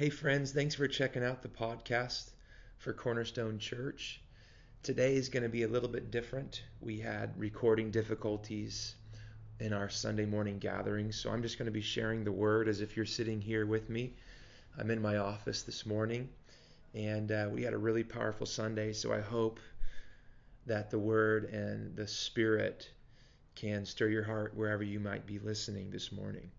Hey, friends, thanks for checking out the podcast for Cornerstone Church. Today is going to be a little bit different. We had recording difficulties in our Sunday morning gatherings, so I'm just going to be sharing the word as if you're sitting here with me. I'm in my office this morning, and uh, we had a really powerful Sunday, so I hope that the word and the spirit can stir your heart wherever you might be listening this morning.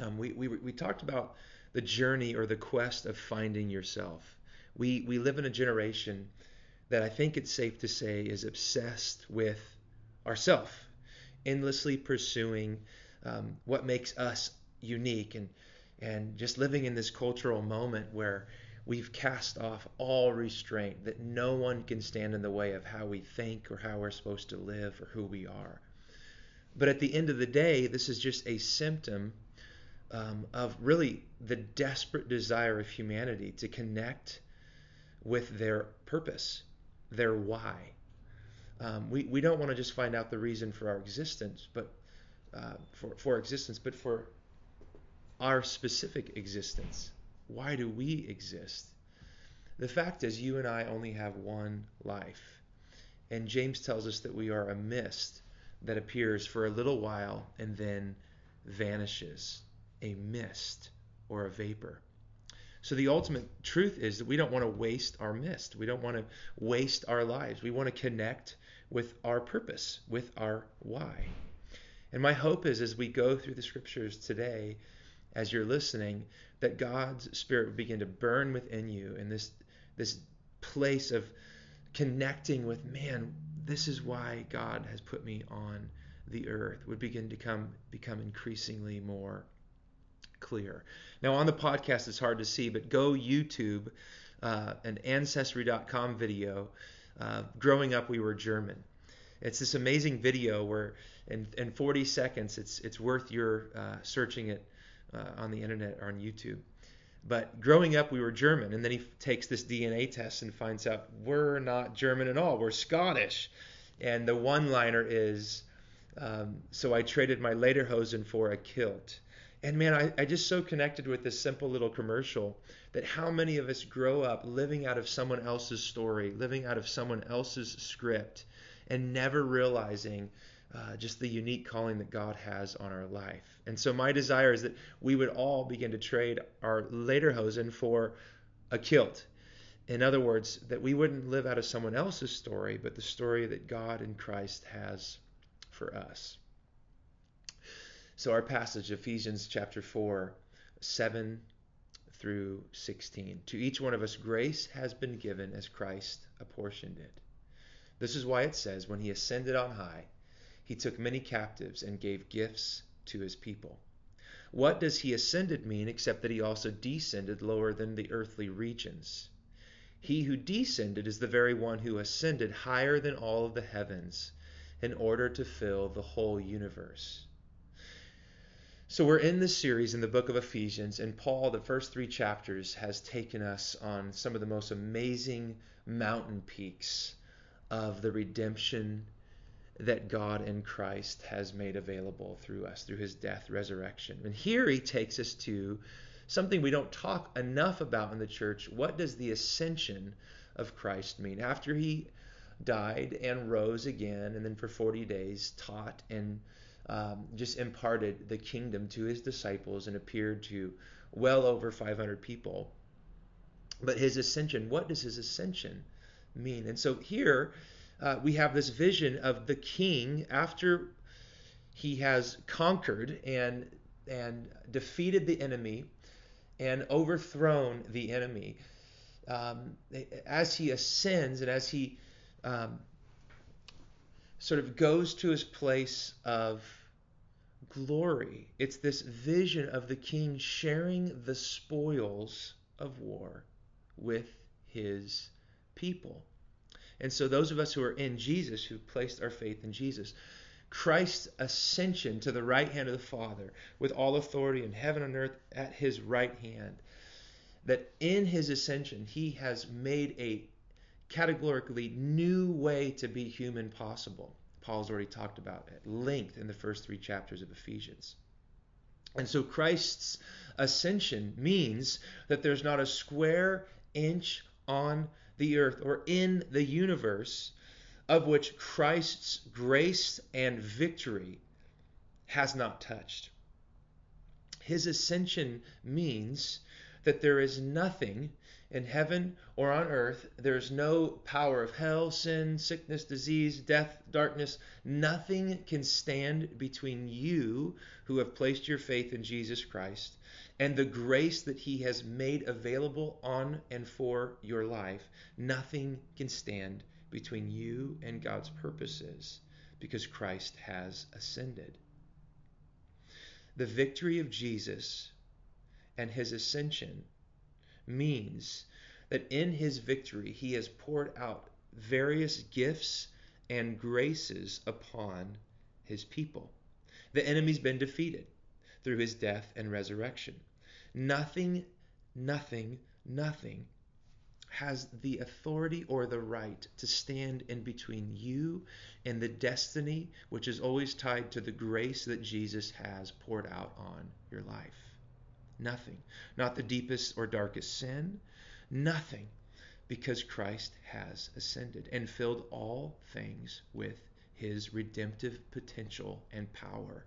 Um, we, we, we talked about the journey or the quest of finding yourself. We, we live in a generation that I think it's safe to say is obsessed with ourself, endlessly pursuing um, what makes us unique and, and just living in this cultural moment where we've cast off all restraint, that no one can stand in the way of how we think or how we're supposed to live or who we are. But at the end of the day, this is just a symptom um, of really the desperate desire of humanity to connect with their purpose, their why. Um, we, we don't want to just find out the reason for our existence, but uh, for, for existence, but for our specific existence. Why do we exist? The fact is, you and I only have one life. And James tells us that we are a mist that appears for a little while and then vanishes a mist or a vapor. So the ultimate truth is that we don't want to waste our mist. We don't want to waste our lives. We want to connect with our purpose, with our why. And my hope is as we go through the scriptures today, as you're listening, that God's Spirit will begin to burn within you in this this place of connecting with man, this is why God has put me on the earth, would begin to come become increasingly more clear. Now, on the podcast, it's hard to see, but go YouTube uh, an Ancestry.com video. Uh, growing up, we were German. It's this amazing video where, in, in 40 seconds, it's it's worth your uh, searching it uh, on the internet or on YouTube. But growing up, we were German, and then he takes this DNA test and finds out we're not German at all. We're Scottish. And the one-liner is, um, "So I traded my lederhosen for a kilt." And man, I, I just so connected with this simple little commercial that how many of us grow up living out of someone else's story, living out of someone else's script, and never realizing uh, just the unique calling that God has on our life. And so my desire is that we would all begin to trade our lederhosen for a kilt. In other words, that we wouldn't live out of someone else's story, but the story that God in Christ has for us. So our passage, Ephesians chapter 4, 7 through 16. To each one of us, grace has been given as Christ apportioned it. This is why it says, when he ascended on high, he took many captives and gave gifts to his people. What does he ascended mean except that he also descended lower than the earthly regions? He who descended is the very one who ascended higher than all of the heavens in order to fill the whole universe. So we're in this series in the book of Ephesians, and Paul, the first three chapters, has taken us on some of the most amazing mountain peaks of the redemption that God in Christ has made available through us, through his death, resurrection. And here he takes us to something we don't talk enough about in the church. What does the ascension of Christ mean? After he died and rose again, and then for 40 days taught and um, just imparted the kingdom to his disciples and appeared to well over 500 people. But his ascension, what does his ascension mean? And so here uh, we have this vision of the king after he has conquered and and defeated the enemy and overthrown the enemy. Um, as he ascends and as he um, sort of goes to his place of glory. It's this vision of the king sharing the spoils of war with his people. And so, those of us who are in Jesus, who placed our faith in Jesus, Christ's ascension to the right hand of the Father, with all authority in heaven and earth at his right hand, that in his ascension, he has made a categorically new way to be human possible. Paul's already talked about at length in the first three chapters of Ephesians. And so Christ's ascension means that there's not a square inch on the earth or in the universe of which Christ's grace and victory has not touched. His ascension means that there is nothing in heaven or on earth. There's no power of hell, sin, sickness, disease, death, darkness. Nothing can stand between you who have placed your faith in Jesus Christ and the grace that he has made available on and for your life. Nothing can stand between you and God's purposes because Christ has ascended. The victory of Jesus and his ascension means that in his victory he has poured out various gifts and graces upon his people. The enemy's been defeated through his death and resurrection. Nothing, nothing, nothing has the authority or the right to stand in between you and the destiny which is always tied to the grace that Jesus has poured out on your life. Nothing. Not the deepest or darkest sin. Nothing. Because Christ has ascended and filled all things with his redemptive potential and power.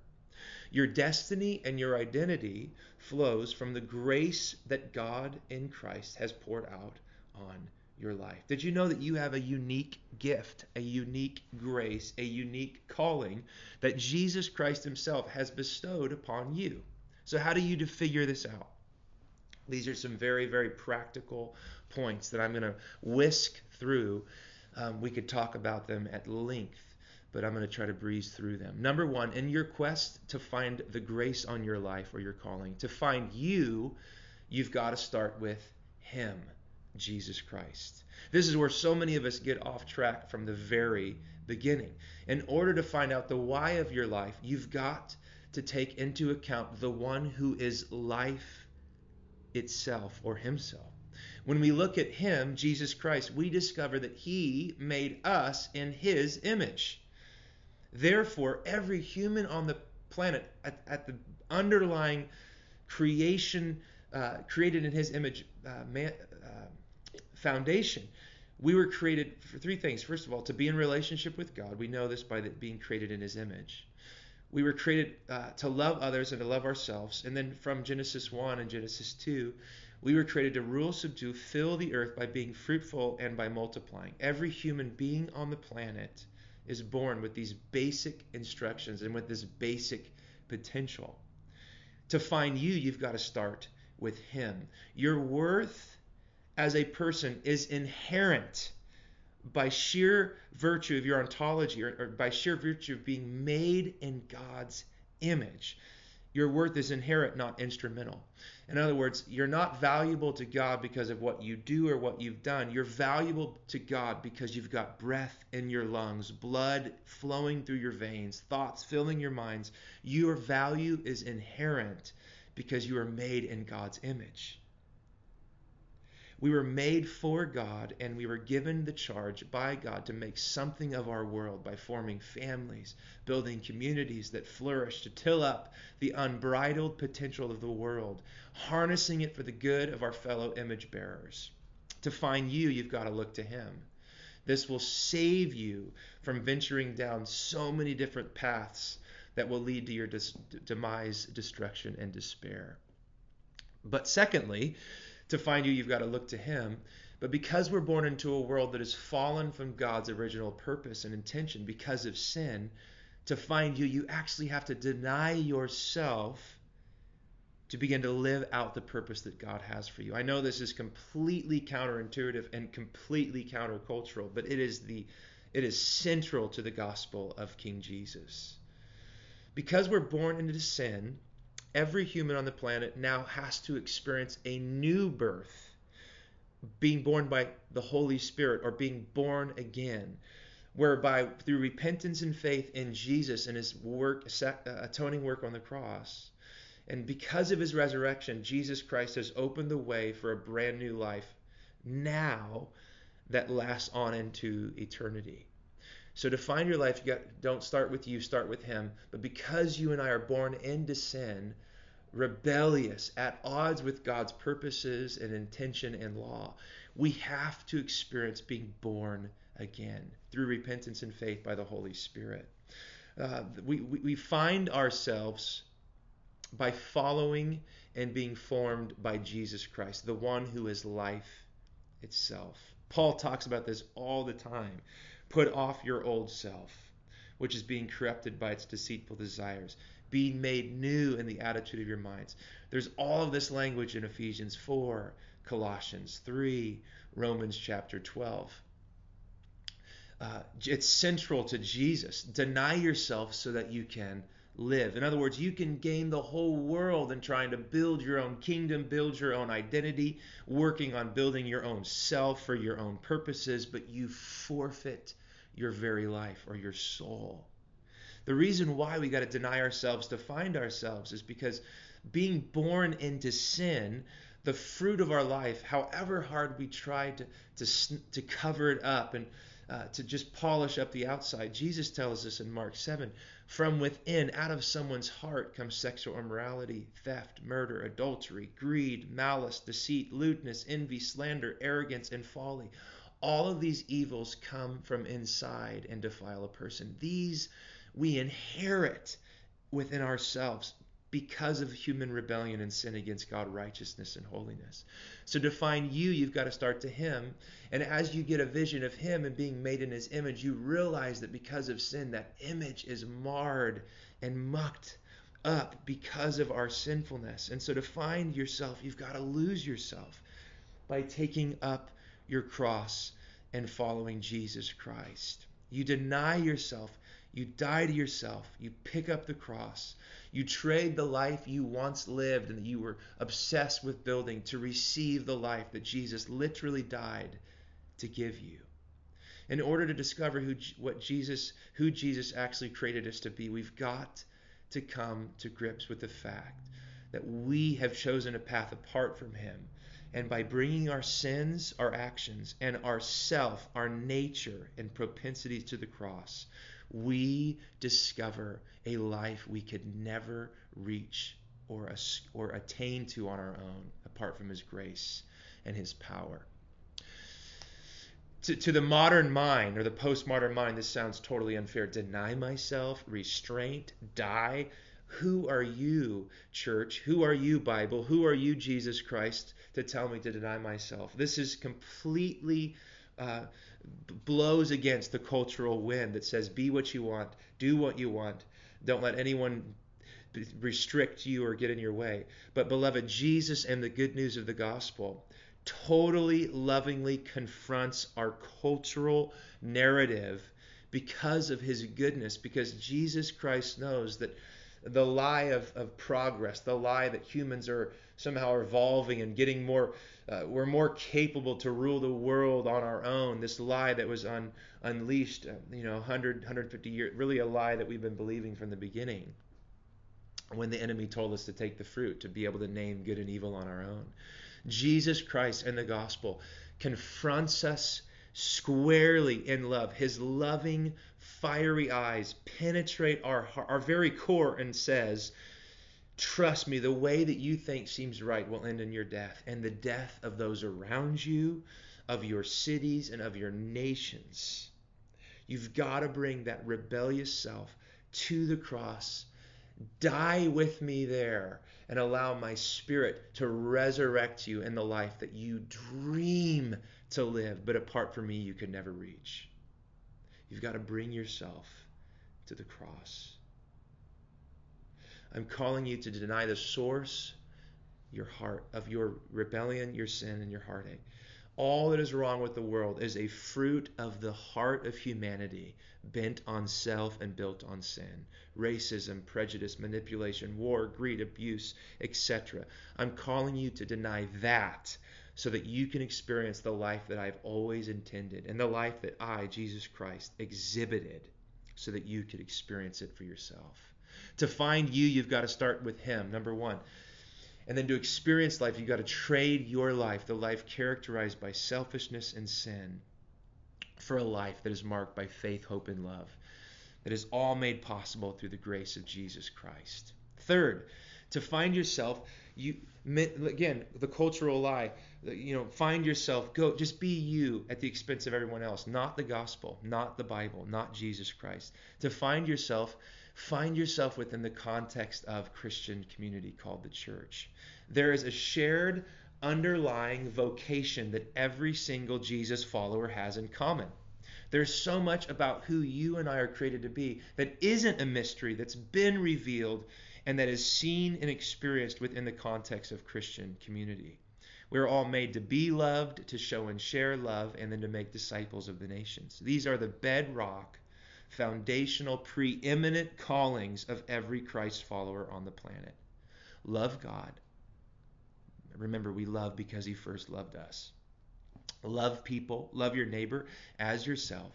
Your destiny and your identity flows from the grace that God in Christ has poured out on your life. Did you know that you have a unique gift, a unique grace, a unique calling that Jesus Christ Himself has bestowed upon you? So, how do you figure this out? These are some very, very practical points that I'm going to whisk through. Um, we could talk about them at length, but I'm going to try to breeze through them. Number one, in your quest to find the grace on your life or your calling, to find you, you've got to start with Him. Jesus Christ. This is where so many of us get off track from the very beginning. In order to find out the why of your life, you've got to take into account the one who is life itself or himself. When we look at him, Jesus Christ, we discover that he made us in his image. Therefore, every human on the planet, at, at the underlying creation, uh, created in his image, uh, man, foundation. We were created for three things. First of all, to be in relationship with God. We know this by the, being created in His image. We were created uh, to love others and to love ourselves. And then from Genesis 1 and Genesis 2, we were created to rule, subdue, fill the earth by being fruitful and by multiplying. Every human being on the planet is born with these basic instructions and with this basic potential. To find you, you've got to start with Him. Your worth as a person is inherent by sheer virtue of your ontology or, or, by sheer virtue of being made in God's image. Your worth is inherent, not instrumental. In other words, you're not valuable to God because of what you do or what you've done. You're valuable to God because you've got breath in your lungs, blood flowing through your veins, thoughts filling your minds. Your value is inherent because you are made in God's image. We were made for God and we were given the charge by God to make something of our world by forming families, building communities that flourish, to till up the unbridled potential of the world, harnessing it for the good of our fellow image bearers. To find you, you've got to look to Him. This will save you from venturing down so many different paths that will lead to your dis- demise, destruction, and despair. But secondly, to find you, you've got to look to Him. But because we're born into a world that has fallen from God's original purpose and intention because of sin, to find you, you actually have to deny yourself to begin to live out the purpose that God has for you. I know this is completely counterintuitive and completely countercultural, but it is the it is central to the gospel of King Jesus. Because we're born into sin, every human on the planet now has to experience a new birth, being born by the Holy Spirit or being born again, whereby through repentance and faith in Jesus and his work, uh, atoning work on the cross, and because of his resurrection, Jesus Christ has opened the way for a brand new life now that lasts on into eternity. So to find your life, you got don't start with you, start with him. But because you and I are born into sin, rebellious, at odds with God's purposes and intention and law. We have to experience being born again through repentance and faith by the Holy Spirit. Uh, we, we, we find ourselves by following and being formed by Jesus Christ, the one who is life itself. Paul talks about this all the time. Put off your old self, which is being corrupted by its deceitful desires, being made new in the attitude of your minds. There's all of this language in Ephesians 4, Colossians 3, Romans chapter 12. Uh, it's central to Jesus. Deny yourself so that you can live. In other words, you can gain the whole world in trying to build your own kingdom, build your own identity, working on building your own self for your own purposes, but you forfeit your very life or your soul. The reason why we got to deny ourselves to find ourselves is because being born into sin, the fruit of our life, however hard we try to, to, to cover it up and uh, to just polish up the outside, Jesus tells us in Mark 7 from within, out of someone's heart, comes sexual immorality, theft, murder, adultery, greed, malice, deceit, lewdness, envy, slander, arrogance, and folly. All of these evils come from inside and defile a person. These we inherit within ourselves because of human rebellion and sin against God, righteousness and holiness. So to find you, you've got to start to Him. And as you get a vision of Him and being made in His image, you realize that because of sin, that image is marred and mucked up because of our sinfulness. And so to find yourself, you've got to lose yourself by taking up your cross and following Jesus Christ. You deny yourself. You die to yourself. You pick up the cross. You trade the life you once lived and that you were obsessed with building to receive the life that Jesus literally died to give you. In order to discover who what Jesus who Jesus actually created us to be, we've got to come to grips with the fact that we have chosen a path apart from him. And by bringing our sins, our actions, and our self, our nature, and propensities to the cross, we discover a life we could never reach or, or attain to on our own apart from His grace and His power. To, to the modern mind or the postmodern mind, this sounds totally unfair. Deny myself, restraint, die. Who are you, church? Who are you, Bible? Who are you, Jesus Christ, to tell me to deny myself? This is completely uh, blows against the cultural wind that says, be what you want, do what you want, don't let anyone restrict you or get in your way. But, beloved, Jesus and the good news of the gospel totally lovingly confronts our cultural narrative because of his goodness, because Jesus Christ knows that the lie of, of progress, the lie that humans are somehow evolving and getting more, uh, we're more capable to rule the world on our own. This lie that was un, unleashed, uh, you know, 100, 150 years, really a lie that we've been believing from the beginning when the enemy told us to take the fruit, to be able to name good and evil on our own. Jesus Christ and the gospel confronts us squarely in love. His loving, fiery eyes penetrate our, our very core and says, Trust me, the way that you think seems right will end in your death and the death of those around you, of your cities, and of your nations. You've got to bring that rebellious self to the cross. Die with me there and allow my spirit to resurrect you in the life that you dream to live, but apart from me, you could never reach. You've got to bring yourself to the cross. I'm calling you to deny the source your heart of your rebellion, your sin, and your heartache. All that is wrong with the world is a fruit of the heart of humanity bent on self and built on sin. Racism, prejudice, manipulation, war, greed, abuse, etc. I'm calling you to deny that so that you can experience the life that I've always intended and the life that I, Jesus Christ, exhibited so that you could experience it for yourself. To find you, you've got to start with Him, number one. And then to experience life, you've got to trade your life, the life characterized by selfishness and sin, for a life that is marked by faith, hope, and love. That is all made possible through the grace of Jesus Christ. Third, To find yourself, you again the cultural lie. You know, find yourself. Go, just be you at the expense of everyone else. Not the gospel, not the Bible, not Jesus Christ. To find yourself, find yourself within the context of Christian community called the church. There is a shared underlying vocation that every single Jesus follower has in common. There's so much about who you and I are created to be that isn't a mystery, that's been revealed, and that is seen and experienced within the context of Christian community. We're all made to be loved, to show and share love, and then to make disciples of the nations. These are the bedrock, foundational, preeminent callings of every Christ follower on the planet. Love God, Remember, we love because he first loved us. Love people, love your neighbor as yourself,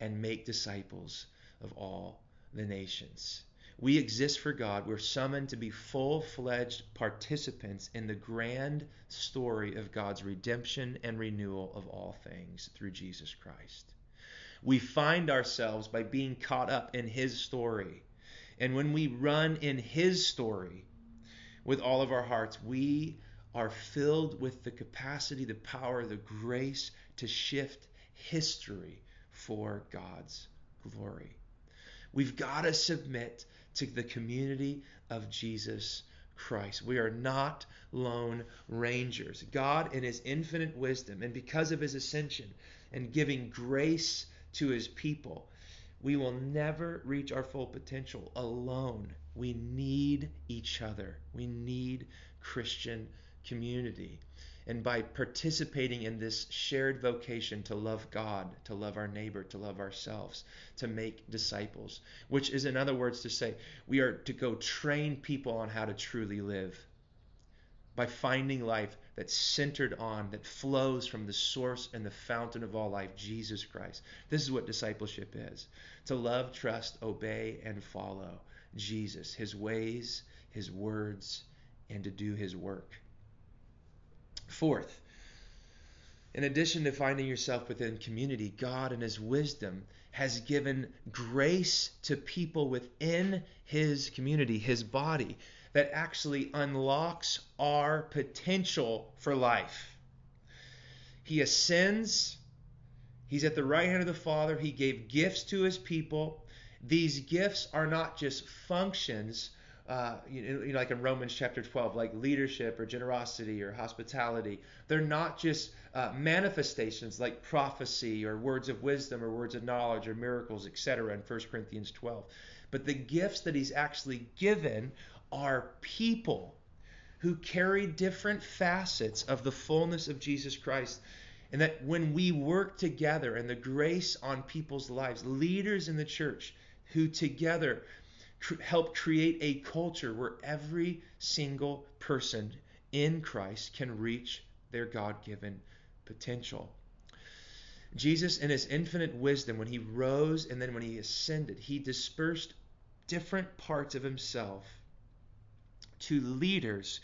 and make disciples of all the nations. We exist for God. We're summoned to be full fledged participants in the grand story of God's redemption and renewal of all things through Jesus Christ. We find ourselves by being caught up in His story. And when we run in His story, with all of our hearts, we are filled with the capacity, the power, the grace to shift history for God's glory. We've got to submit to the community of Jesus Christ. We are not lone rangers. God, in his infinite wisdom, and because of his ascension and giving grace to his people, we will never reach our full potential alone. We need each other. We need Christian community. And by participating in this shared vocation to love God, to love our neighbor, to love ourselves, to make disciples, which is, in other words, to say we are to go train people on how to truly live by finding life that's centered on, that flows from the source and the fountain of all life, Jesus Christ. This is what discipleship is to love, trust, obey, and follow Jesus, his ways, his words, and to do his work. Fourth, in addition to finding yourself within community, God in his wisdom has given grace to people within his community, his body, that actually unlocks our potential for life. He ascends, he's at the right hand of the Father, he gave gifts to his people. These gifts are not just functions, uh, you, you know, like in Romans chapter 12, like leadership or generosity or hospitality. They're not just uh, manifestations like prophecy or words of wisdom or words of knowledge or miracles, etc. in 1 Corinthians 12. But the gifts that he's actually given are people who carry different facets of the fullness of Jesus Christ. And that when we work together and the grace on people's lives, leaders in the church who together help create a culture where every single person in Christ can reach their God given potential. Jesus, in his infinite wisdom, when he rose and then when he ascended, he dispersed different parts of himself to leaders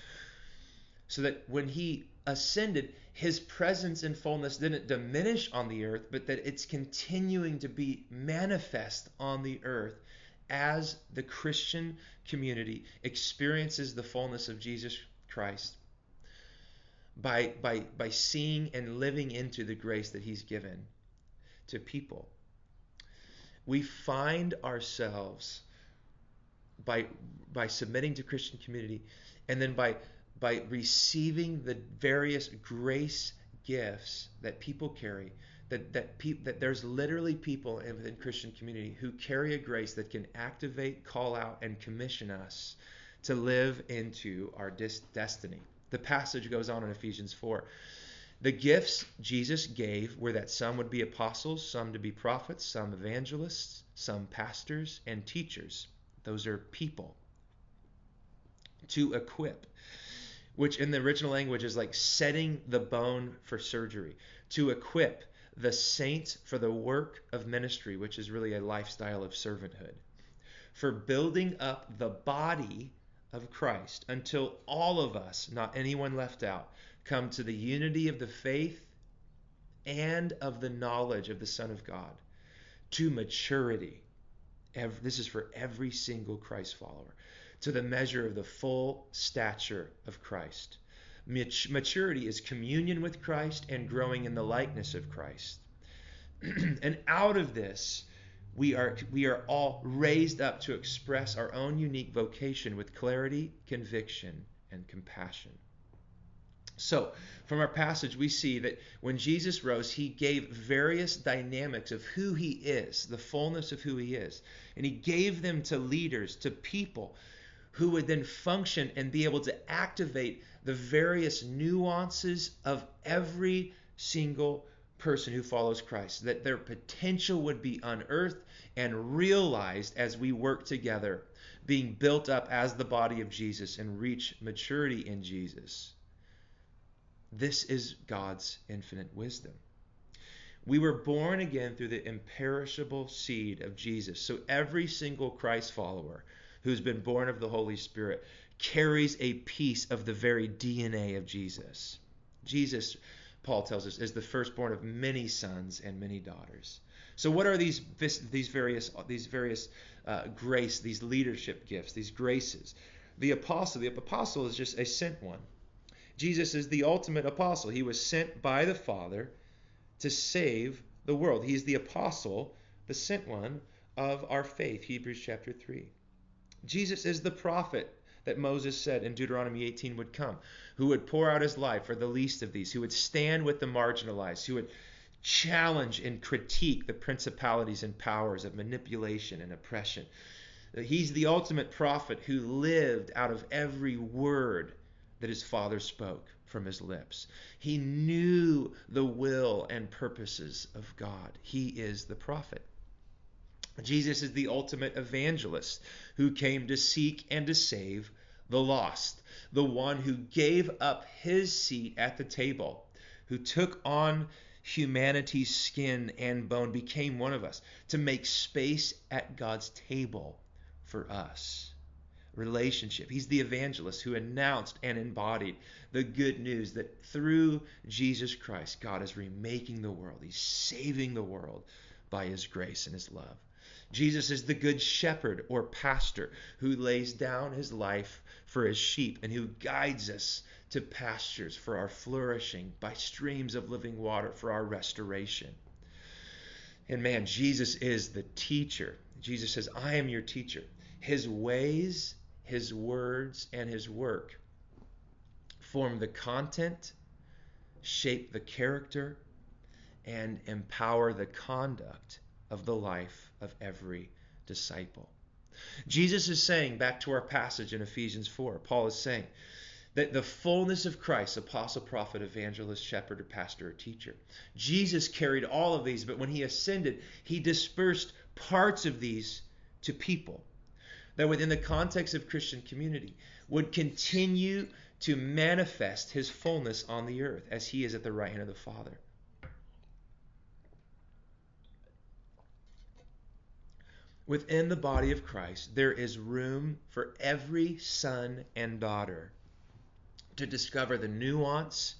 so that when he ascended, his presence and fullness didn't diminish on the earth, but that it's continuing to be manifest on the earth as the Christian community experiences the fullness of Jesus Christ by, by, by seeing and living into the grace that he's given to people. We find ourselves by, by submitting to Christian community and then by, by receiving the various grace gifts that people carry that that, pe- that there's literally people within Christian community who carry a grace that can activate, call out, and commission us to live into our dis- destiny. The passage goes on in Ephesians 4. The gifts Jesus gave were that some would be apostles, some to be prophets, some evangelists, some pastors, and teachers. Those are people. To equip, which in the original language is like setting the bone for surgery. To equip, the saints for the work of ministry, which is really a lifestyle of servanthood, for building up the body of Christ until all of us, not anyone left out, come to the unity of the faith and of the knowledge of the Son of God, to maturity. Every, this is for every single Christ follower. to the measure of the full stature of Christ. Maturity is communion with Christ and growing in the likeness of Christ. and out of this, we are, we are all raised up to express our own unique vocation with clarity, conviction, and compassion. So, from our passage, we see that when Jesus rose, he gave various dynamics of who he is, the fullness of who he is. And he gave them to leaders, to people who would then function and be able to activate the various nuances of every single person who follows Christ, that their potential would be unearthed and realized as we work together, being built up as the body of Jesus and reach maturity in Jesus. This is God's infinite wisdom. We were born again through the imperishable seed of Jesus. So every single Christ follower who's been born of the Holy Spirit carries a piece of the very DNA of Jesus. Jesus, Paul tells us, is the firstborn of many sons and many daughters. So what are these these various these various uh, grace, these leadership gifts, these graces? The apostle, the apostle is just a sent one. Jesus is the ultimate apostle. He was sent by the Father to save the world. He's the apostle, the sent one of our faith. Hebrews chapter 3. Jesus is the prophet that Moses said in Deuteronomy 18 would come, who would pour out his life for the least of these, who would stand with the marginalized, who would challenge and critique the principalities and powers of manipulation and oppression. He's the ultimate prophet who lived out of every word that his father spoke from his lips. He knew the will and purposes of God. He is the prophet. Jesus is the ultimate evangelist who came to seek and to save the lost, the one who gave up his seat at the table, who took on humanity's skin and bone, became one of us to make space at God's table for us. Relationship. He's the evangelist who announced and embodied the good news that through Jesus Christ, God is remaking the world. He's saving the world by his grace and his love. Jesus is the good shepherd or pastor who lays down his life for his sheep and who guides us to pastures for our flourishing by streams of living water for our restoration. And man, Jesus is the teacher. Jesus says, I am your teacher. His ways, his words, and his work form the content, shape the character, and empower the conduct of the life of every disciple. Jesus is saying, back to our passage in Ephesians 4, Paul is saying that the fullness of Christ, apostle, prophet, evangelist, shepherd, or pastor, or teacher, Jesus carried all of these, but when he ascended, he dispersed parts of these to people that within the context of Christian community would continue to manifest his fullness on the earth as he is at the right hand of the Father. Within the body of Christ, there is room for every son and daughter to discover the nuance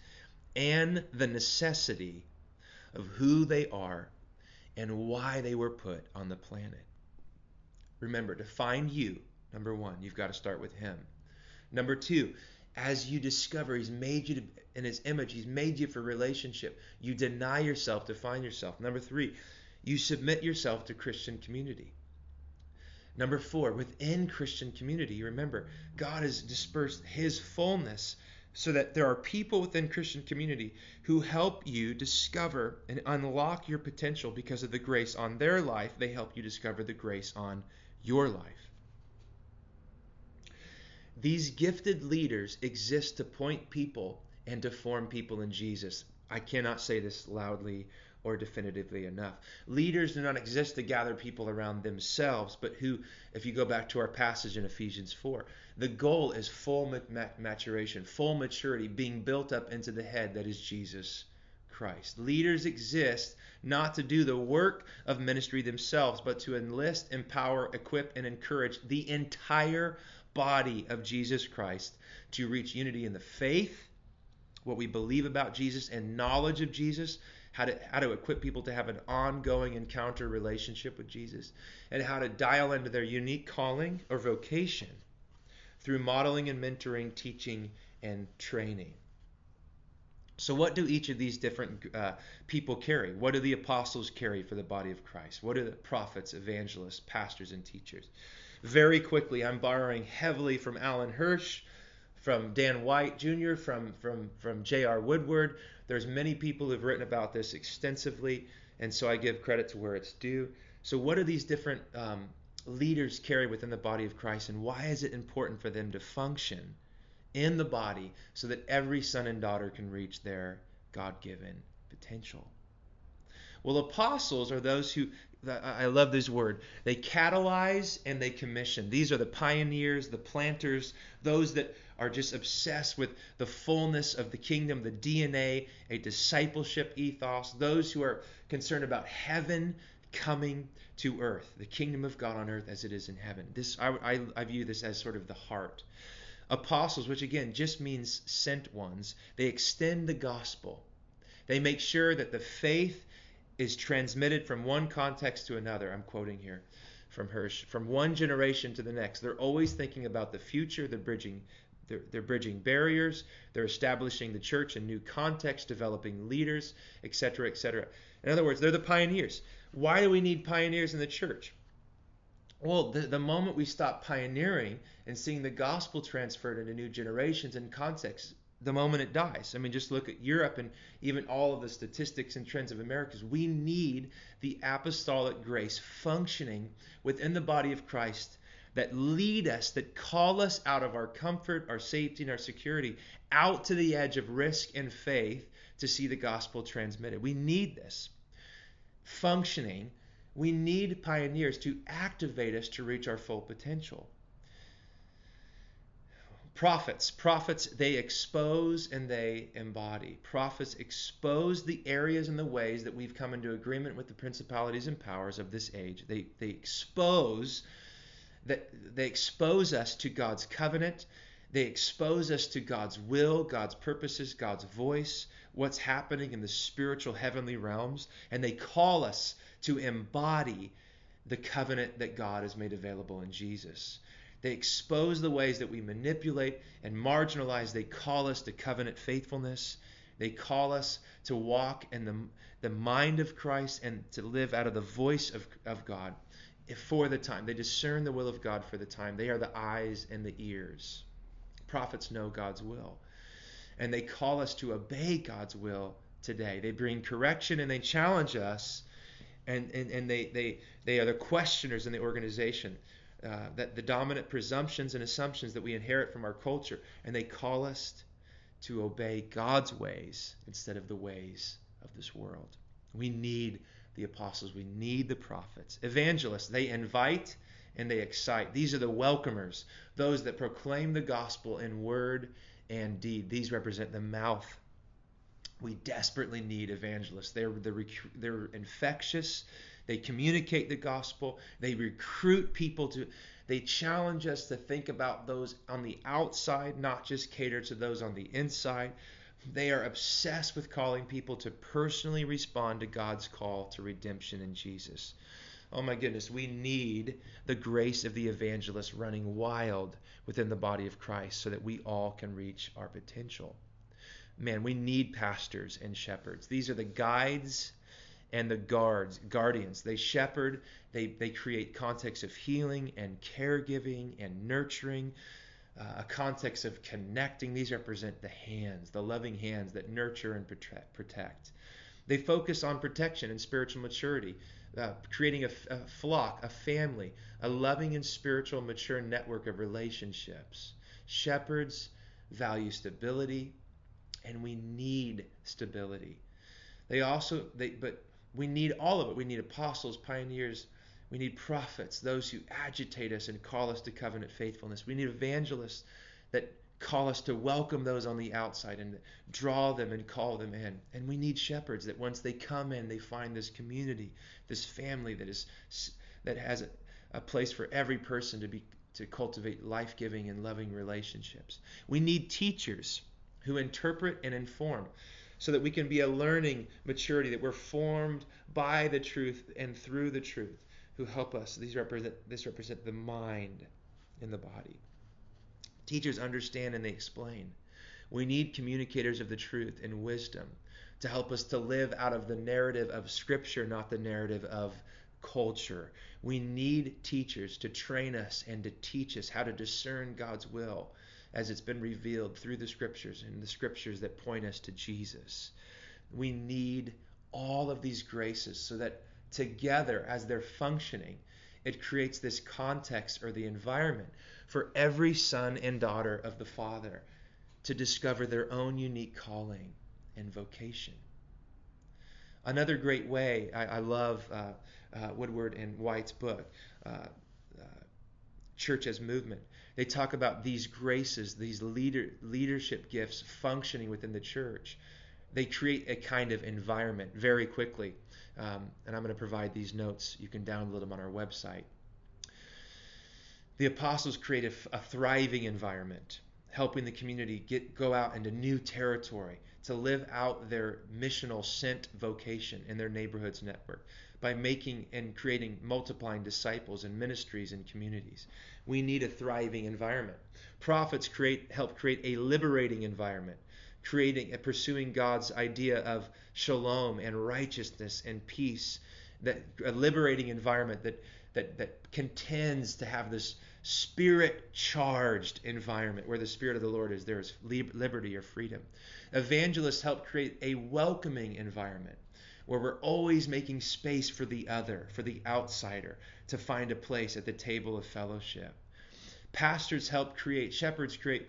and the necessity of who they are and why they were put on the planet. Remember, to find you, number one, you've got to start with Him. Number two, as you discover He's made you to, in His image, He's made you for relationship, you deny yourself to find yourself. Number three, you submit yourself to Christian community. Number four, within Christian community, remember, God has dispersed His fullness so that there are people within Christian community who help you discover and unlock your potential because of the grace on their life. They help you discover the grace on your life. These gifted leaders exist to point people and to form people in Jesus. I cannot say this loudly or definitively enough. Leaders do not exist to gather people around themselves, but who, if you go back to our passage in Ephesians 4, the goal is full maturation, full maturity, being built up into the head that is Jesus Christ. Leaders exist not to do the work of ministry themselves, but to enlist, empower, equip, and encourage the entire body of Jesus Christ to reach unity in the faith, what we believe about Jesus, and knowledge of Jesus how to how to equip people to have an ongoing encounter relationship with Jesus, and how to dial into their unique calling or vocation through modeling and mentoring, teaching, and training. So, what do each of these different uh, people carry? What do the apostles carry for the body of Christ? What do the prophets, evangelists, pastors, and teachers? Very quickly, I'm borrowing heavily from Alan Hirsch, from Dan White Jr., from from from J.R. Woodward. There's many people who've written about this extensively, and so I give credit to where it's due. So, what do these different um, leaders carry within the body of Christ, and why is it important for them to function in the body so that every son and daughter can reach their God given potential? Well, apostles are those who, I love this word, they catalyze and they commission. These are the pioneers, the planters, those that are just obsessed with the fullness of the kingdom, the DNA, a discipleship ethos, those who are concerned about heaven coming to earth, the kingdom of God on earth as it is in heaven. This I, I, I view this as sort of the heart. Apostles, which again just means sent ones, they extend the gospel. They make sure that the faith is transmitted from one context to another. I'm quoting here from Hirsch, from one generation to the next. They're always thinking about the future, they're bridging they're, they're bridging barriers, they're establishing the church in new context, developing leaders, etc., etc. In other words, they're the pioneers. Why do we need pioneers in the church? Well, the, the moment we stop pioneering and seeing the gospel transferred into new generations and contexts, the moment it dies. I mean, just look at Europe and even all of the statistics and trends of Americas. We need the apostolic grace functioning within the body of Christ that lead us, that call us out of our comfort, our safety, and our security, out to the edge of risk and faith to see the gospel transmitted. We need this functioning, we need pioneers to activate us to reach our full potential. Prophets, prophets, they expose and they embody. Prophets expose the areas and the ways that we've come into agreement with the principalities and powers of this age. They, they expose that they expose us to God's covenant. They expose us to God's will, God's purposes, God's voice what's happening in the spiritual heavenly realms, and they call us to embody the covenant that God has made available in Jesus. They expose the ways that we manipulate and marginalize. They call us to covenant faithfulness. They call us to walk in the, the mind of Christ and to live out of the voice of, of God for the time. They discern the will of God for the time. They are the eyes and the ears. Prophets know God's will and they call us to obey God's will today. They bring correction and they challenge us, and, and, and they, they, they are the questioners in the organization. Uh, that the dominant presumptions and assumptions that we inherit from our culture, and they call us to obey God's ways instead of the ways of this world. We need the apostles, we need the prophets. Evangelists, they invite and they excite. These are the welcomers, those that proclaim the gospel in word and deed. These represent the mouth. We desperately need evangelists. They're, they're, they're infectious. They communicate the gospel. They recruit people to, they challenge us to think about those on the outside, not just cater to those on the inside. They are obsessed with calling people to personally respond to God's call to redemption in Jesus. Oh my goodness, we need the grace of the evangelist running wild within the body of Christ so that we all can reach our potential. Man, we need pastors and shepherds. These are the guides and the guards, guardians. They shepherd, they, they create context of healing and caregiving and nurturing, uh, a context of connecting. These represent the hands, the loving hands that nurture and protect. They focus on protection and spiritual maturity uh, creating a, a flock, a family, a loving and spiritual mature network of relationships. Shepherds value stability, and we need stability. They also, they, but we need all of it. We need apostles, pioneers, we need prophets, those who agitate us and call us to covenant faithfulness. We need evangelists that call us to welcome those on the outside and draw them and call them in. And we need shepherds that once they come in, they find this community, this family that is that has a, a place for every person to be to cultivate life-giving and loving relationships. We need teachers who interpret and inform so that we can be a learning maturity that we're formed by the truth and through the truth who help us. These represent this represent the mind in the body Teachers understand and they explain. We need communicators of the truth and wisdom to help us to live out of the narrative of Scripture, not the narrative of culture. We need teachers to train us and to teach us how to discern God's will as it's been revealed through the Scriptures and the Scriptures that point us to Jesus. We need all of these graces so that together, as they're functioning, it creates this context or the environment for every son and daughter of the Father to discover their own unique calling and vocation. Another great way, I, I love uh, uh, Woodward and White's book, uh, uh, Church as Movement. They talk about these graces, these leader, leadership gifts functioning within the church. They create a kind of environment very quickly. Um, and I'm going to provide these notes. You can download them on our website. The apostles create a, a thriving environment, helping the community get go out into new territory to live out their missional sent vocation in their neighborhood's network by making and creating multiplying disciples and ministries and communities. We need a thriving environment. Prophets create help create a liberating environment, creating and pursuing God's idea of shalom and righteousness and peace, that a liberating environment that that that contends to have this spirit charged environment where the spirit of the Lord is there is liberty or freedom. Evangelists help create a welcoming environment where we're always making space for the other, for the outsider, to find a place at the table of fellowship. Pastors help create, shepherds create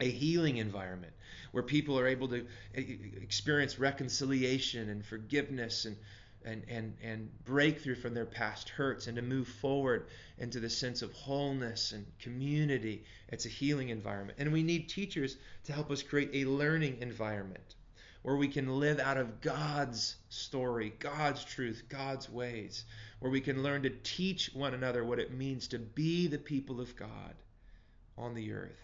a healing environment where people are able to experience reconciliation and forgiveness and and, and, and breakthrough from their past hurts and to move forward into the sense of wholeness and community. It's a healing environment. And we need teachers to help us create a learning environment where we can live out of God's story, God's truth, God's ways, where we can learn to teach one another what it means to be the people of God on the earth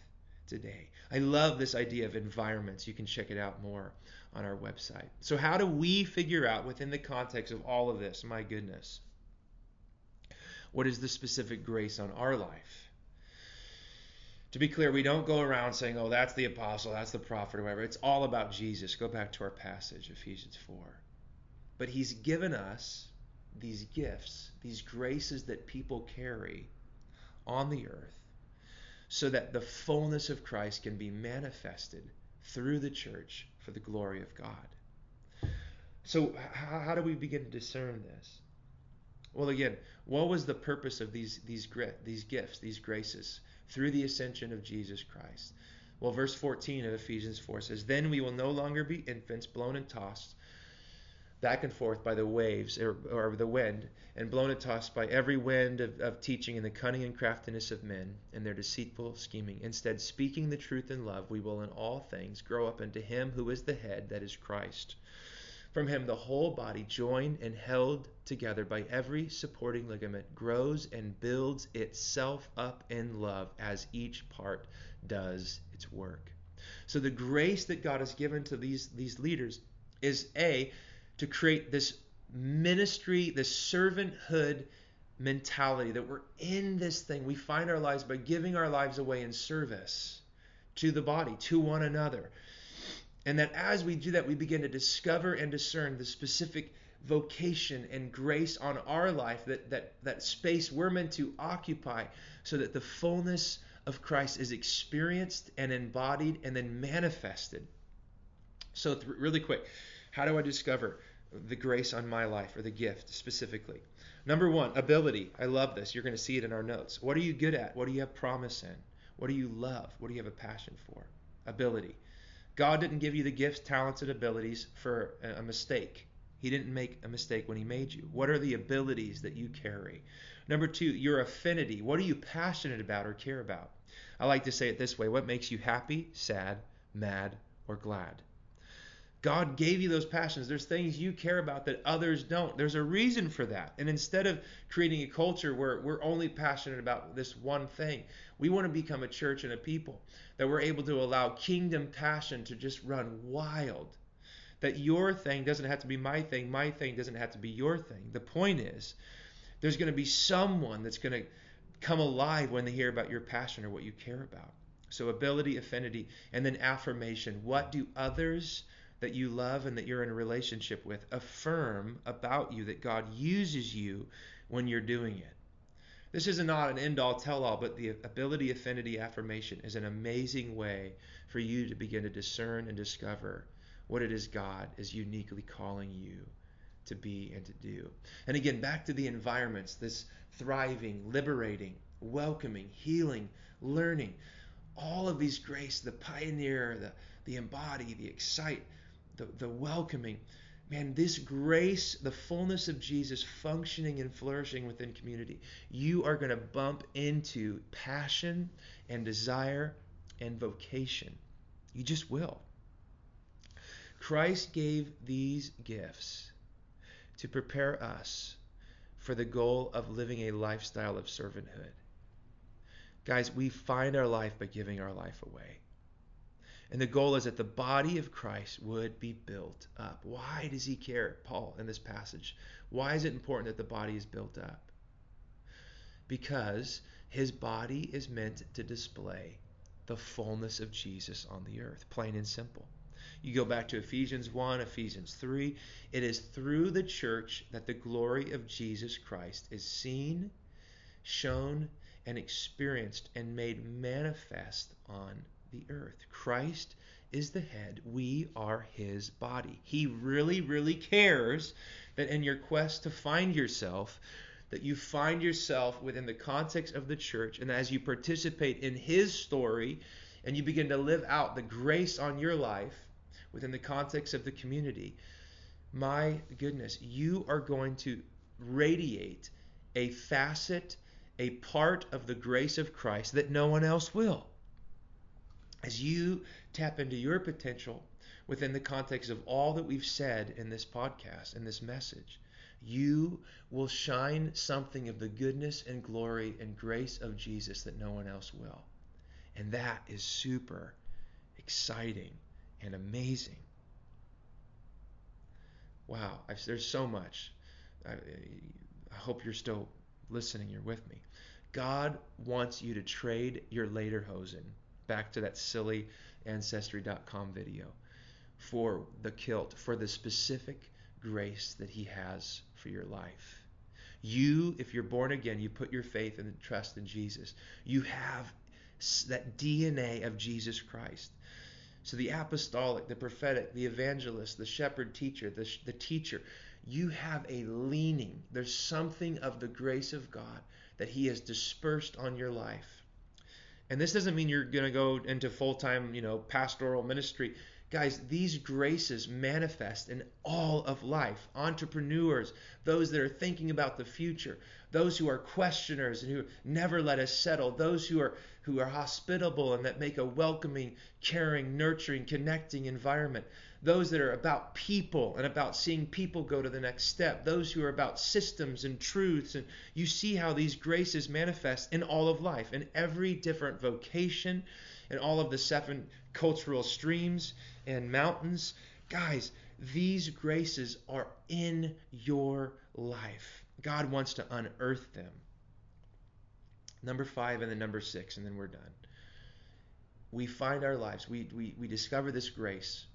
today. I love this idea of environments. You can check it out more on our website. So, how do we figure out within the context of all of this, my goodness, what is the specific grace on our life? To be clear, we don't go around saying, oh, that's the apostle, that's the prophet, or whatever. It's all about Jesus. Go back to our passage, Ephesians 4. But he's given us these gifts, these graces that people carry on the earth, so that the fullness of Christ can be manifested through the church for the glory of God. So, how, how do we begin to discern this? Well, again, what was the purpose of these these these gifts, these graces through the ascension of Jesus Christ? Well, verse 14 of Ephesians 4 says, "Then we will no longer be infants blown and tossed back and forth by the waves or, or the wind, and blown and tossed by every wind of, of teaching and the cunning and craftiness of men and their deceitful scheming. Instead, speaking the truth in love, we will in all things grow up into Him who is the head, that is Christ. From him, the whole body, joined and held together by every supporting ligament, grows and builds itself up in love as each part does its work. So, the grace that God has given to these, these leaders is A, to create this ministry, this servanthood mentality that we're in this thing. We find our lives by giving our lives away in service to the body, to one another. And that as we do that, we begin to discover and discern the specific vocation and grace on our life, that, that, that space we're meant to occupy, so that the fullness of Christ is experienced and embodied and then manifested. So, th- really quick, how do I discover the grace on my life or the gift specifically? Number one, ability. I love this. You're going to see it in our notes. What are you good at? What do you have promise in? What do you love? What do you have a passion for? Ability. God didn't give you the gifts, talents, and abilities for a mistake. He didn't make a mistake when He made you. What are the abilities that you carry? Number two, your affinity. What are you passionate about or care about? I like to say it this way what makes you happy, sad, mad, or glad? God gave you those passions. There's things you care about that others don't. There's a reason for that. And instead of creating a culture where we're only passionate about this one thing, we want to become a church and a people that we're able to allow kingdom passion to just run wild. That your thing doesn't have to be my thing, my thing doesn't have to be your thing. The point is, there's going to be someone that's going to come alive when they hear about your passion or what you care about. So, ability, affinity, and then affirmation. What do others that you love and that you're in a relationship with affirm about you that God uses you when you're doing it? This is not an end all tell all, but the ability, affinity, affirmation is an amazing way for you to begin to discern and discover what it is God is uniquely calling you to be and to do. And again, back to the environments this thriving, liberating, welcoming, healing, learning. All of these grace, the pioneer, the, the embody, the excite, the, the welcoming man, this grace, the fullness of Jesus functioning and flourishing within community, you are going to bump into passion and desire and vocation. You just will. Christ gave these gifts to prepare us for the goal of living a lifestyle of servanthood. Guys, we find our life by giving our life away. And the goal is that the body of Christ would be built up. Why does he care, Paul, in this passage? Why is it important that the body is built up? Because his body is meant to display the fullness of Jesus on the earth, plain and simple. You go back to Ephesians 1, Ephesians 3. It is through the church that the glory of Jesus Christ is seen, shown, and experienced and made manifest on the earth. Christ is the head. We are his body. He really, really cares that in your quest to find yourself, that you find yourself within the context of the church, and as you participate in his story and you begin to live out the grace on your life within the context of the community, my goodness, you are going to radiate a facet, a part of the grace of Christ that no one else will as you tap into your potential within the context of all that we've said in this podcast, in this message, you will shine something of the goodness and glory and grace of Jesus that no one else will. And that is super exciting and amazing. Wow, I've, there's so much. I, I hope you're still listening, you're with me. God wants you to trade your lederhosen back to that silly ancestry.com video for the kilt, for the specific grace that He has for your life. You, if you're born again, you put your faith and trust in Jesus. You have that DNA of Jesus Christ. So the apostolic, the prophetic, the evangelist, the shepherd teacher, the, the teacher, you have a leaning. There's something of the grace of God that He has dispersed on your life. And this doesn't mean you're going to go into full-time, you know, pastoral ministry. Guys, these graces manifest in all of life. Entrepreneurs, those that are thinking about the future, those who are questioners and who never let us settle, those who are who are hospitable and that make a welcoming, caring, nurturing, connecting environment those that are about people and about seeing people go to the next step, those who are about systems and truths. And you see how these graces manifest in all of life, in every different vocation, in all of the seven cultural streams and mountains. Guys, these graces are in your life. God wants to unearth them. Number five and then number six, and then we're done. We find our lives, we, we, we discover this grace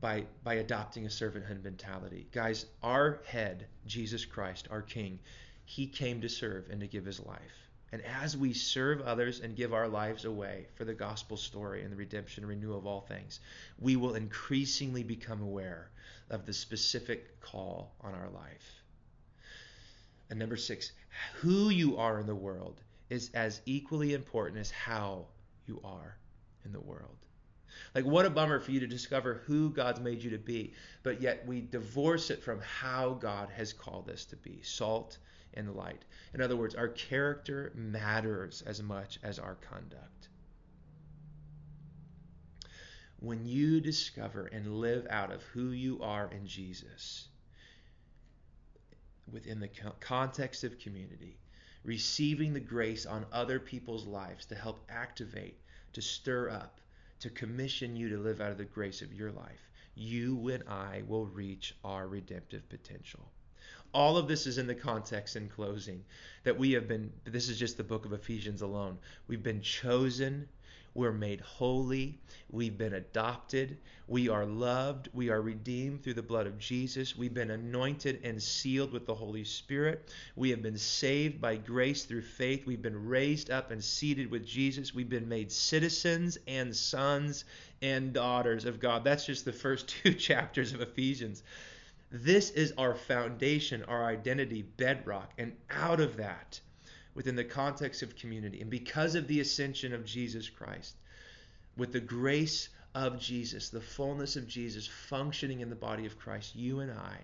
by by adopting a servanthood mentality. Guys, our head, Jesus Christ, our king, he came to serve and to give his life. And as we serve others and give our lives away for the gospel story and the redemption and renewal of all things, we will increasingly become aware of the specific call on our life. And number six, who you are in the world is as equally important as how you are in the world. Like, what a bummer for you to discover who God's made you to be, but yet we divorce it from how God has called us to be salt light. In other words, our character matters as much as our conduct. When you discover and live out of who you are in Jesus, within the context of community, receiving the grace on other people's lives to help activate, to stir up, to commission you to live out of the grace of your life, you and I will reach our redemptive potential. All of this is in the context in closing that we have been, this is just the book of Ephesians alone. We've been chosen, We're made holy. We've been adopted. We are loved. We are redeemed through the blood of Jesus. We've been anointed and sealed with the Holy Spirit. We have been saved by grace through faith. We've been raised up and seated with Jesus. We've been made citizens and sons and daughters of God. That's just the first two chapters of Ephesians. This is our foundation, our identity, bedrock. And out of that, within the context of community, and because of the ascension of Jesus Christ, with the grace of Jesus, the fullness of Jesus functioning in the body of Christ, you and I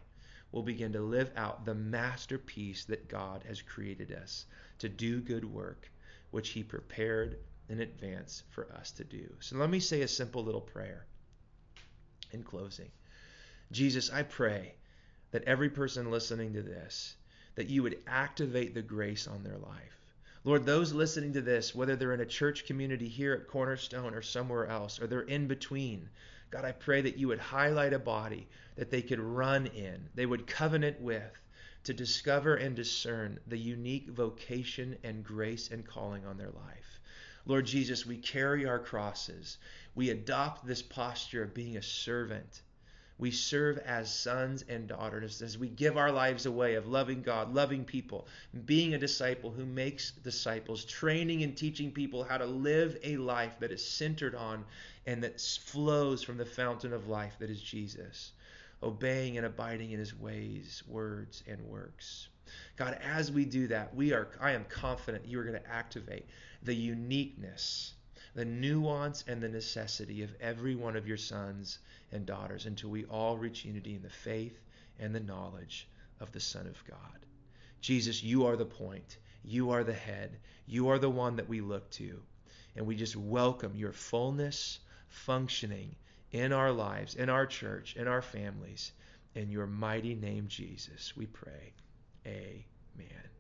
will begin to live out the masterpiece that God has created us to do good work, which He prepared in advance for us to do. So let me say a simple little prayer in closing. Jesus, I pray that every person listening to this, that you would activate the grace on their life. Lord, those listening to this, whether they're in a church community here at Cornerstone or somewhere else, or they're in between, God, I pray that you would highlight a body that they could run in, they would covenant with, to discover and discern the unique vocation and grace and calling on their life. Lord Jesus, we carry our crosses. We adopt this posture of being a servant we serve as sons and daughters as we give our lives away of loving God, loving people, being a disciple who makes disciples, training and teaching people how to live a life that is centered on and that flows from the fountain of life that is Jesus, obeying and abiding in his ways, words, and works. God, as we do that, we are I am confident you are going to activate the uniqueness the nuance and the necessity of every one of your sons and daughters until we all reach unity in the faith and the knowledge of the Son of God. Jesus, you are the point. You are the head. You are the one that we look to. And we just welcome your fullness functioning in our lives, in our church, in our families. In your mighty name, Jesus, we pray. Amen.